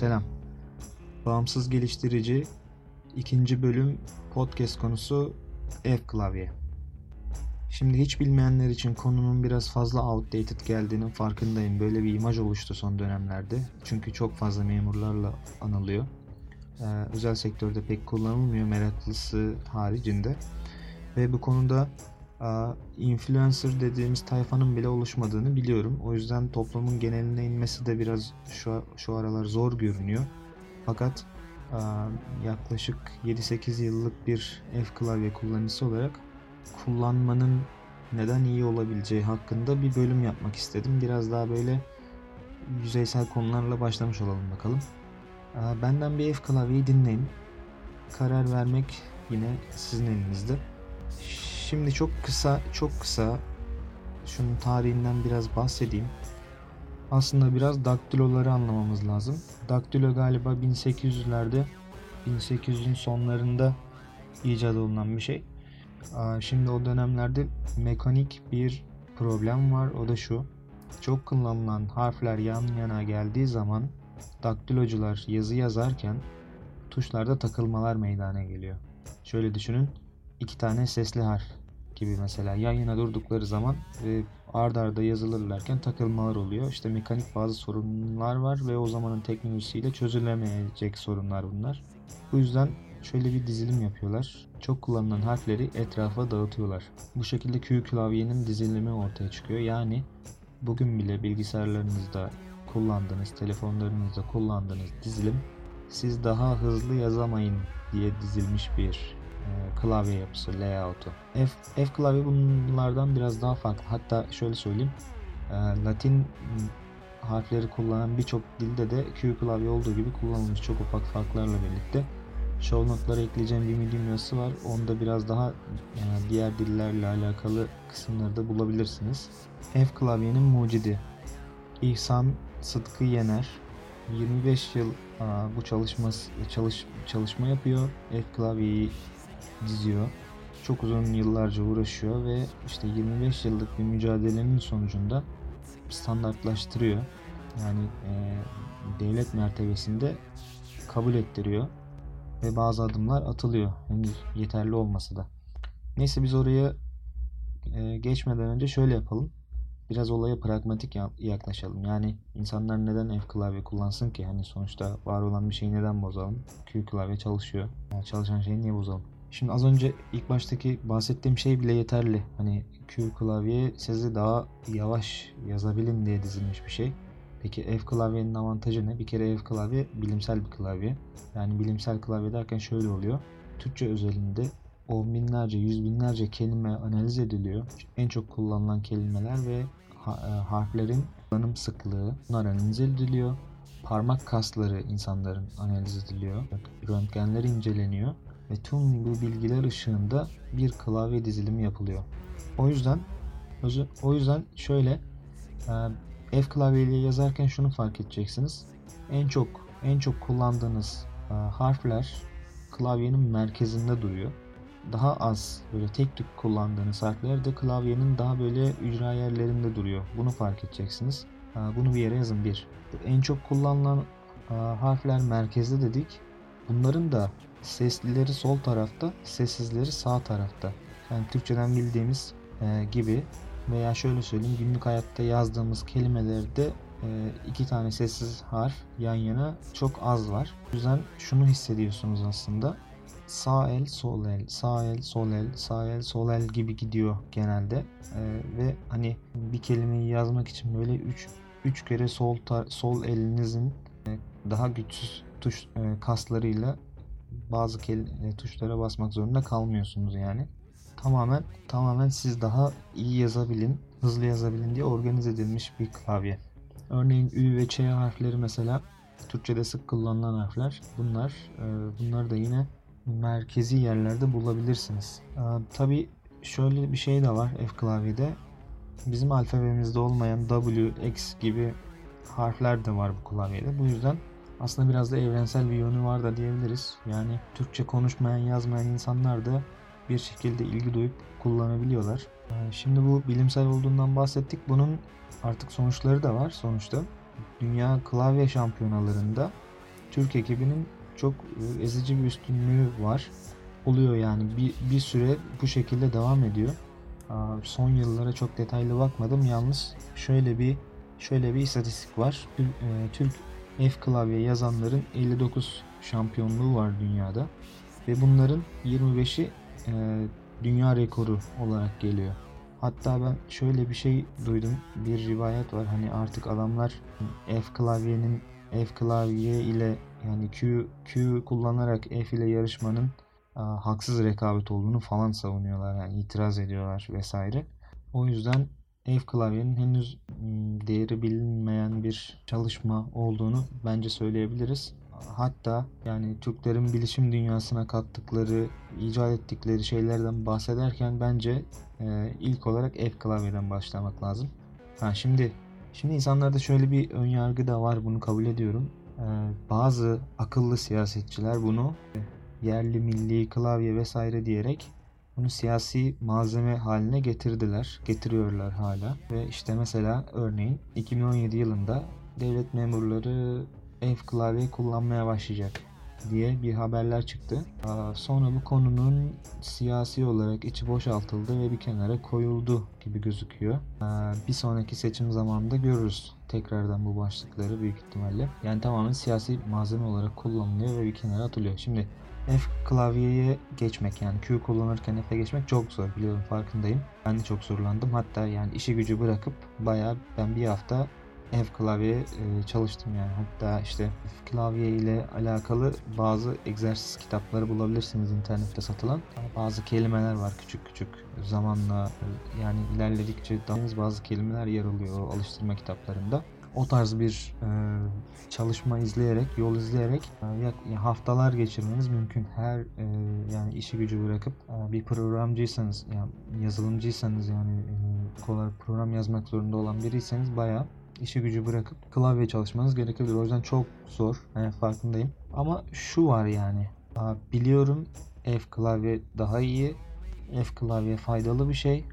Selam. Bağımsız geliştirici ikinci bölüm podcast konusu F klavye. Şimdi hiç bilmeyenler için konunun biraz fazla outdated geldiğinin farkındayım. Böyle bir imaj oluştu son dönemlerde. Çünkü çok fazla memurlarla anılıyor. Ee, özel sektörde pek kullanılmıyor meraklısı haricinde. Ve bu konuda influencer dediğimiz tayfanın bile oluşmadığını biliyorum. O yüzden toplumun geneline inmesi de biraz şu, şu aralar zor görünüyor. Fakat yaklaşık 7-8 yıllık bir F klavye kullanıcısı olarak kullanmanın neden iyi olabileceği hakkında bir bölüm yapmak istedim. Biraz daha böyle yüzeysel konularla başlamış olalım bakalım. Benden bir F klavyeyi dinleyin. Karar vermek yine sizin elinizde. Şimdi çok kısa çok kısa şunun tarihinden biraz bahsedeyim. Aslında biraz daktiloları anlamamız lazım. Daktilo galiba 1800'lerde 1800'ün sonlarında icat olunan bir şey. Şimdi o dönemlerde mekanik bir problem var. O da şu. Çok kullanılan harfler yan yana geldiği zaman daktilocular yazı yazarken tuşlarda takılmalar meydana geliyor. Şöyle düşünün. iki tane sesli harf gibi mesela yan yana durdukları zaman e, ard arda yazılırlarken takılmalar oluyor. İşte mekanik bazı sorunlar var ve o zamanın teknolojisiyle çözülemeyecek sorunlar bunlar. Bu yüzden şöyle bir dizilim yapıyorlar. Çok kullanılan harfleri etrafa dağıtıyorlar. Bu şekilde Q klavyenin dizilimi ortaya çıkıyor. Yani bugün bile bilgisayarlarınızda kullandığınız, telefonlarınızda kullandığınız dizilim siz daha hızlı yazamayın diye dizilmiş bir klavye yapısı, layout'u. F, F klavye bunlardan biraz daha farklı. Hatta şöyle söyleyeyim. E, Latin harfleri kullanan birçok dilde de Q klavye olduğu gibi kullanılmış çok ufak farklarla birlikte. Show notlara ekleyeceğim bir medium yazısı var. Onda biraz daha yani diğer dillerle alakalı kısımları da bulabilirsiniz. F klavyenin mucidi. İhsan Sıtkı Yener 25 yıl bu çalışma çalış, çalışma yapıyor. F klavyeyi diziyor. Çok uzun yıllarca uğraşıyor ve işte 25 yıllık bir mücadelenin sonucunda standartlaştırıyor. Yani e, devlet mertebesinde kabul ettiriyor ve bazı adımlar atılıyor. Henüz yeterli olmasa da. Neyse biz oraya e, geçmeden önce şöyle yapalım. Biraz olaya pragmatik yaklaşalım. Yani insanlar neden F klavye kullansın ki? Hani sonuçta var olan bir şeyi neden bozalım? Q klavye çalışıyor. Yani çalışan şeyi niye bozalım? Şimdi az önce ilk baştaki bahsettiğim şey bile yeterli. Hani Q klavye sizi daha yavaş yazabilin diye dizilmiş bir şey. Peki F klavyenin avantajı ne? Bir kere F klavye bilimsel bir klavye. Yani bilimsel klavye derken şöyle oluyor. Türkçe özelinde on binlerce, yüz binlerce kelime analiz ediliyor. En çok kullanılan kelimeler ve e, harflerin kullanım sıklığı bunlar analiz ediliyor. Parmak kasları insanların analiz ediliyor. Röntgenler inceleniyor ve tüm bu bilgiler ışığında bir klavye dizilimi yapılıyor. O yüzden o yüzden şöyle e, F klavyeyle yazarken şunu fark edeceksiniz. En çok en çok kullandığınız e, harfler klavyenin merkezinde duruyor. Daha az böyle tek tük kullandığınız harfler de klavyenin daha böyle ücra yerlerinde duruyor. Bunu fark edeceksiniz. E, bunu bir yere yazın bir. En çok kullanılan harfler merkezde dedik. Bunların da Seslileri sol tarafta, sessizleri sağ tarafta. Yani Türkçeden bildiğimiz e, gibi veya şöyle söyleyeyim günlük hayatta yazdığımız kelimelerde e, iki tane sessiz harf yan yana çok az var. O yüzden şunu hissediyorsunuz aslında. Sağ el, sol el, sağ el, sol el, sağ el, sol el gibi gidiyor genelde. E, ve hani bir kelimeyi yazmak için böyle 3 3 kere sol sol elinizin e, daha güçsüz tuş e, kaslarıyla bazı kelime, tuşlara basmak zorunda kalmıyorsunuz yani. Tamamen tamamen siz daha iyi yazabilin, hızlı yazabilin diye organize edilmiş bir klavye. Örneğin Ü ve Ç harfleri mesela Türkçe'de sık kullanılan harfler. Bunlar e, bunları da yine merkezi yerlerde bulabilirsiniz. E, Tabi şöyle bir şey de var F klavyede. Bizim alfabemizde olmayan W, X gibi harfler de var bu klavyede. Bu yüzden aslında biraz da evrensel bir yönü var da diyebiliriz. Yani Türkçe konuşmayan, yazmayan insanlar da bir şekilde ilgi duyup kullanabiliyorlar. Ee, şimdi bu bilimsel olduğundan bahsettik. Bunun artık sonuçları da var sonuçta. dünya klavye şampiyonalarında Türk ekibinin çok e, ezici bir üstünlüğü var. Oluyor yani bir, bir süre bu şekilde devam ediyor. Son yıllara çok detaylı bakmadım. Yalnız şöyle bir şöyle bir istatistik var. Türk e, F klavye yazanların 59 şampiyonluğu var dünyada ve bunların 25'i e, dünya rekoru olarak geliyor. Hatta ben şöyle bir şey duydum. Bir rivayet var. Hani artık adamlar F klavyenin F klavye ile yani Q Q kullanarak F ile yarışmanın a, haksız rekabet olduğunu falan savunuyorlar. Yani itiraz ediyorlar vesaire. O yüzden F klavyenin henüz değeri bilinmeyen bir çalışma olduğunu bence söyleyebiliriz. Hatta yani Türklerin bilişim dünyasına kattıkları, icat ettikleri şeylerden bahsederken bence e, ilk olarak F klavyeden başlamak lazım. Ha şimdi şimdi insanlarda şöyle bir ön yargı da var bunu kabul ediyorum. E, bazı akıllı siyasetçiler bunu yerli milli klavye vesaire diyerek bunu siyasi malzeme haline getirdiler. Getiriyorlar hala. Ve işte mesela örneğin 2017 yılında devlet memurları F klavye kullanmaya başlayacak diye bir haberler çıktı. Sonra bu konunun siyasi olarak içi boşaltıldı ve bir kenara koyuldu gibi gözüküyor. Bir sonraki seçim zamanında görürüz tekrardan bu başlıkları büyük ihtimalle. Yani tamamen siyasi malzeme olarak kullanılıyor ve bir kenara atılıyor. Şimdi F klavyeye geçmek yani Q kullanırken F'e geçmek çok zor biliyorum farkındayım. Ben de çok zorlandım. Hatta yani işi gücü bırakıp bayağı ben bir hafta F klavye e, çalıştım yani. Hatta işte F klavye ile alakalı bazı egzersiz kitapları bulabilirsiniz internette satılan. Bazı kelimeler var küçük küçük zamanla yani ilerledikçe daha bazı kelimeler yer alıyor alıştırma kitaplarında o tarz bir e, çalışma izleyerek, yol izleyerek e, haftalar geçirmeniz mümkün. Her e, yani işi gücü bırakıp e, bir programcıysanız, yani yazılımcıysanız yani e, kolay program yazmak zorunda olan biriyseniz bayağı işi gücü bırakıp klavye çalışmanız gerekebilir. O yüzden çok zor. Yani farkındayım. Ama şu var yani. Biliyorum F klavye daha iyi. F klavye faydalı bir şey.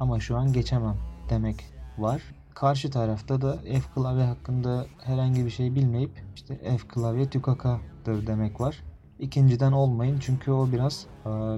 Ama şu an geçemem demek var. Karşı tarafta da F klavye hakkında herhangi bir şey bilmeyip işte F klavye tükakadır demek var. İkinciden olmayın çünkü o biraz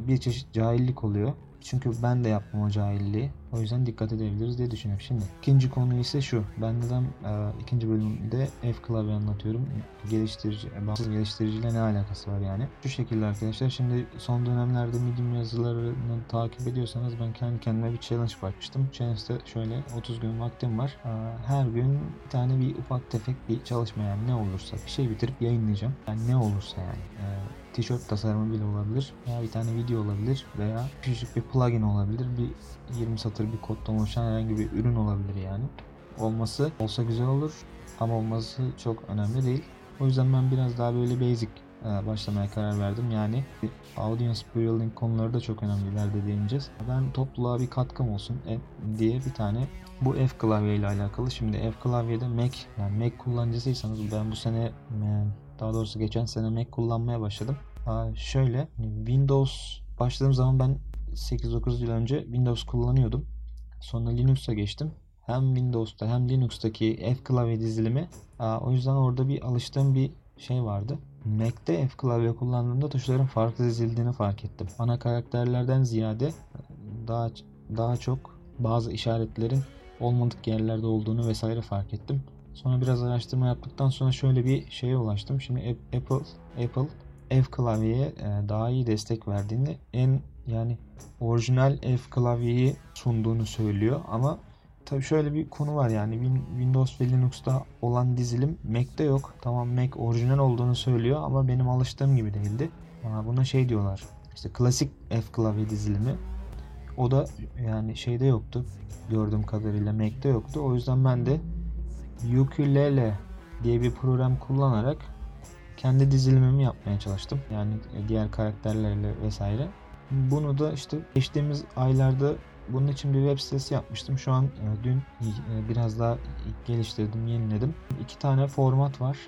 bir çeşit cahillik oluyor. Çünkü ben de yaptım o cahilliği. O yüzden dikkat edebiliriz diye düşünüyorum. Şimdi ikinci konu ise şu. Ben neden e, ikinci bölümde F klavye anlatıyorum. Geliştirici, e, bağımsız geliştiriciyle ne alakası var yani. Şu şekilde arkadaşlar. Şimdi son dönemlerde Medium yazılarını takip ediyorsanız ben kendi kendime bir challenge bakmıştım. Challenge'da şöyle 30 gün vaktim var. E, her gün bir tane bir ufak tefek bir çalışma yani ne olursa bir şey bitirip yayınlayacağım. Yani ne olursa yani. E, tişört tasarımı bile olabilir veya bir tane video olabilir veya küçük bir plugin olabilir. Bir 20 satır bir koddan oluşan herhangi bir ürün olabilir yani. Olması olsa güzel olur ama olması çok önemli değil. O yüzden ben biraz daha böyle basic e, başlamaya karar verdim. Yani audience building konuları da çok önemli ileride değineceğiz. Ben topluluğa bir katkım olsun e, diye bir tane bu F klavye ile alakalı. Şimdi F klavyede Mac yani Mac kullanıcısıysanız ben bu sene daha doğrusu geçen sene Mac kullanmaya başladım. Aa, şöyle Windows başladığım zaman ben 8-9 yıl önce Windows kullanıyordum. Sonra Linux'a geçtim. Hem Windows'ta hem Linux'taki F klavye dizilimi aa, o yüzden orada bir alıştığım bir şey vardı. Mac'te F klavye kullandığımda tuşların farklı dizildiğini fark ettim. Ana karakterlerden ziyade daha daha çok bazı işaretlerin olmadık yerlerde olduğunu vesaire fark ettim. Sonra biraz araştırma yaptıktan sonra şöyle bir şeye ulaştım. Şimdi Apple Apple F klavyeye e, daha iyi destek verdiğini en yani orijinal F klavyeyi sunduğunu söylüyor ama tabi şöyle bir konu var yani Windows ve Linux'ta olan dizilim Mac'te yok. Tamam Mac orijinal olduğunu söylüyor ama benim alıştığım gibi değildi. Buna şey diyorlar işte klasik F klavye dizilimi o da yani şeyde yoktu gördüğüm kadarıyla Mac'te yoktu. O yüzden ben de Ukulele diye bir program kullanarak kendi dizilimimi yapmaya çalıştım. Yani diğer karakterlerle vesaire. Bunu da işte geçtiğimiz aylarda bunun için bir web sitesi yapmıştım. Şu an e, dün e, biraz daha geliştirdim, yeniledim. İki tane format var.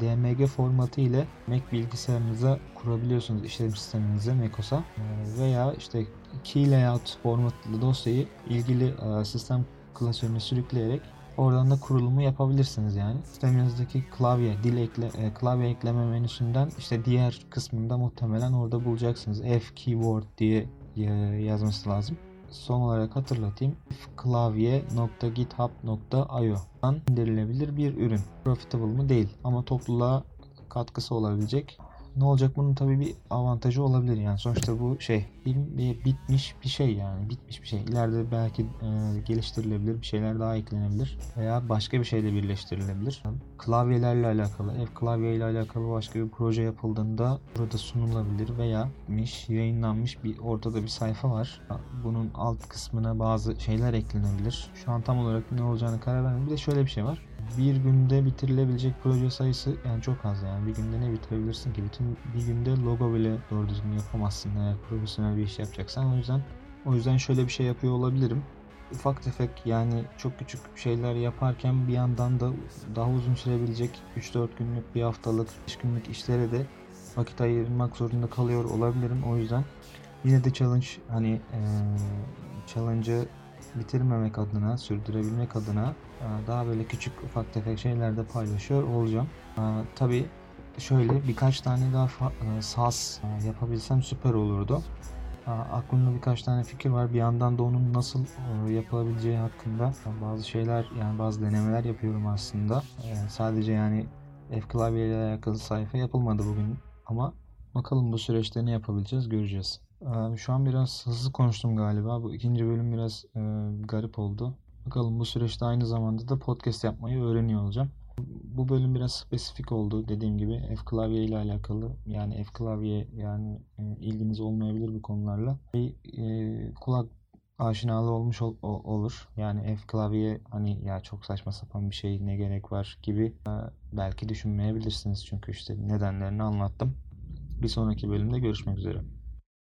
DMG formatı ile Mac bilgisayarınıza kurabiliyorsunuz işletim sisteminize macOS'a e, veya işte key layout formatlı dosyayı ilgili sistem klasörüne sürükleyerek Oradan da kurulumu yapabilirsiniz yani. Sisteminizdeki klavye, dil ekle, e, klavye ekleme menüsünden işte diğer kısmında muhtemelen orada bulacaksınız. F keyboard diye e, yazması lazım. Son olarak hatırlatayım. klavye.github.io'dan indirilebilir bir ürün. Profitable mı değil ama topluluğa katkısı olabilecek ne olacak bunun tabii bir avantajı olabilir. Yani sonuçta bu şey bir, bitmiş bir şey yani bitmiş bir şey. İleride belki e, geliştirilebilir bir şeyler daha eklenebilir veya başka bir şeyle birleştirilebilir. Klavyelerle alakalı ev klavye ile alakalı başka bir proje yapıldığında burada sunulabilir veya miş yayınlanmış bir ortada bir sayfa var. Bunun alt kısmına bazı şeyler eklenebilir. Şu an tam olarak ne olacağını karar vermedim. Bir de şöyle bir şey var bir günde bitirilebilecek proje sayısı yani çok az yani. Bir günde ne bitirebilirsin ki? Bütün bir günde logo bile doğru düzgün yapamazsın eğer profesyonel bir iş yapacaksan. O yüzden o yüzden şöyle bir şey yapıyor olabilirim. Ufak tefek yani çok küçük şeyler yaparken bir yandan da daha uzun sürebilecek 3-4 günlük bir haftalık 5 günlük işlere de vakit ayırmak zorunda kalıyor olabilirim. O yüzden yine de challenge hani ee, challenge'ı bitirmemek adına, sürdürebilmek adına e, daha böyle küçük ufak tefek şeyler de paylaşıyor olacağım. E, Tabi şöyle birkaç tane daha e, sas yapabilsem süper olurdu. Aklımda birkaç tane fikir var. Bir yandan da onun nasıl yapılabileceği hakkında bazı şeyler yani bazı denemeler yapıyorum aslında. Sadece yani F klavye ile alakalı sayfa yapılmadı bugün ama bakalım bu süreçte ne yapabileceğiz göreceğiz. Şu an biraz hızlı konuştum galiba. Bu ikinci bölüm biraz e, garip oldu. Bakalım bu süreçte aynı zamanda da podcast yapmayı öğreniyor olacağım. Bu bölüm biraz spesifik oldu. Dediğim gibi F klavye ile alakalı. Yani F klavye yani e, ilginiz olmayabilir bu konularla. Bir e, kulak aşinalı olmuş ol, o, olur. Yani F klavye hani ya çok saçma sapan bir şey ne gerek var gibi e, belki düşünmeyebilirsiniz. Çünkü işte nedenlerini anlattım. Bir sonraki bölümde görüşmek üzere.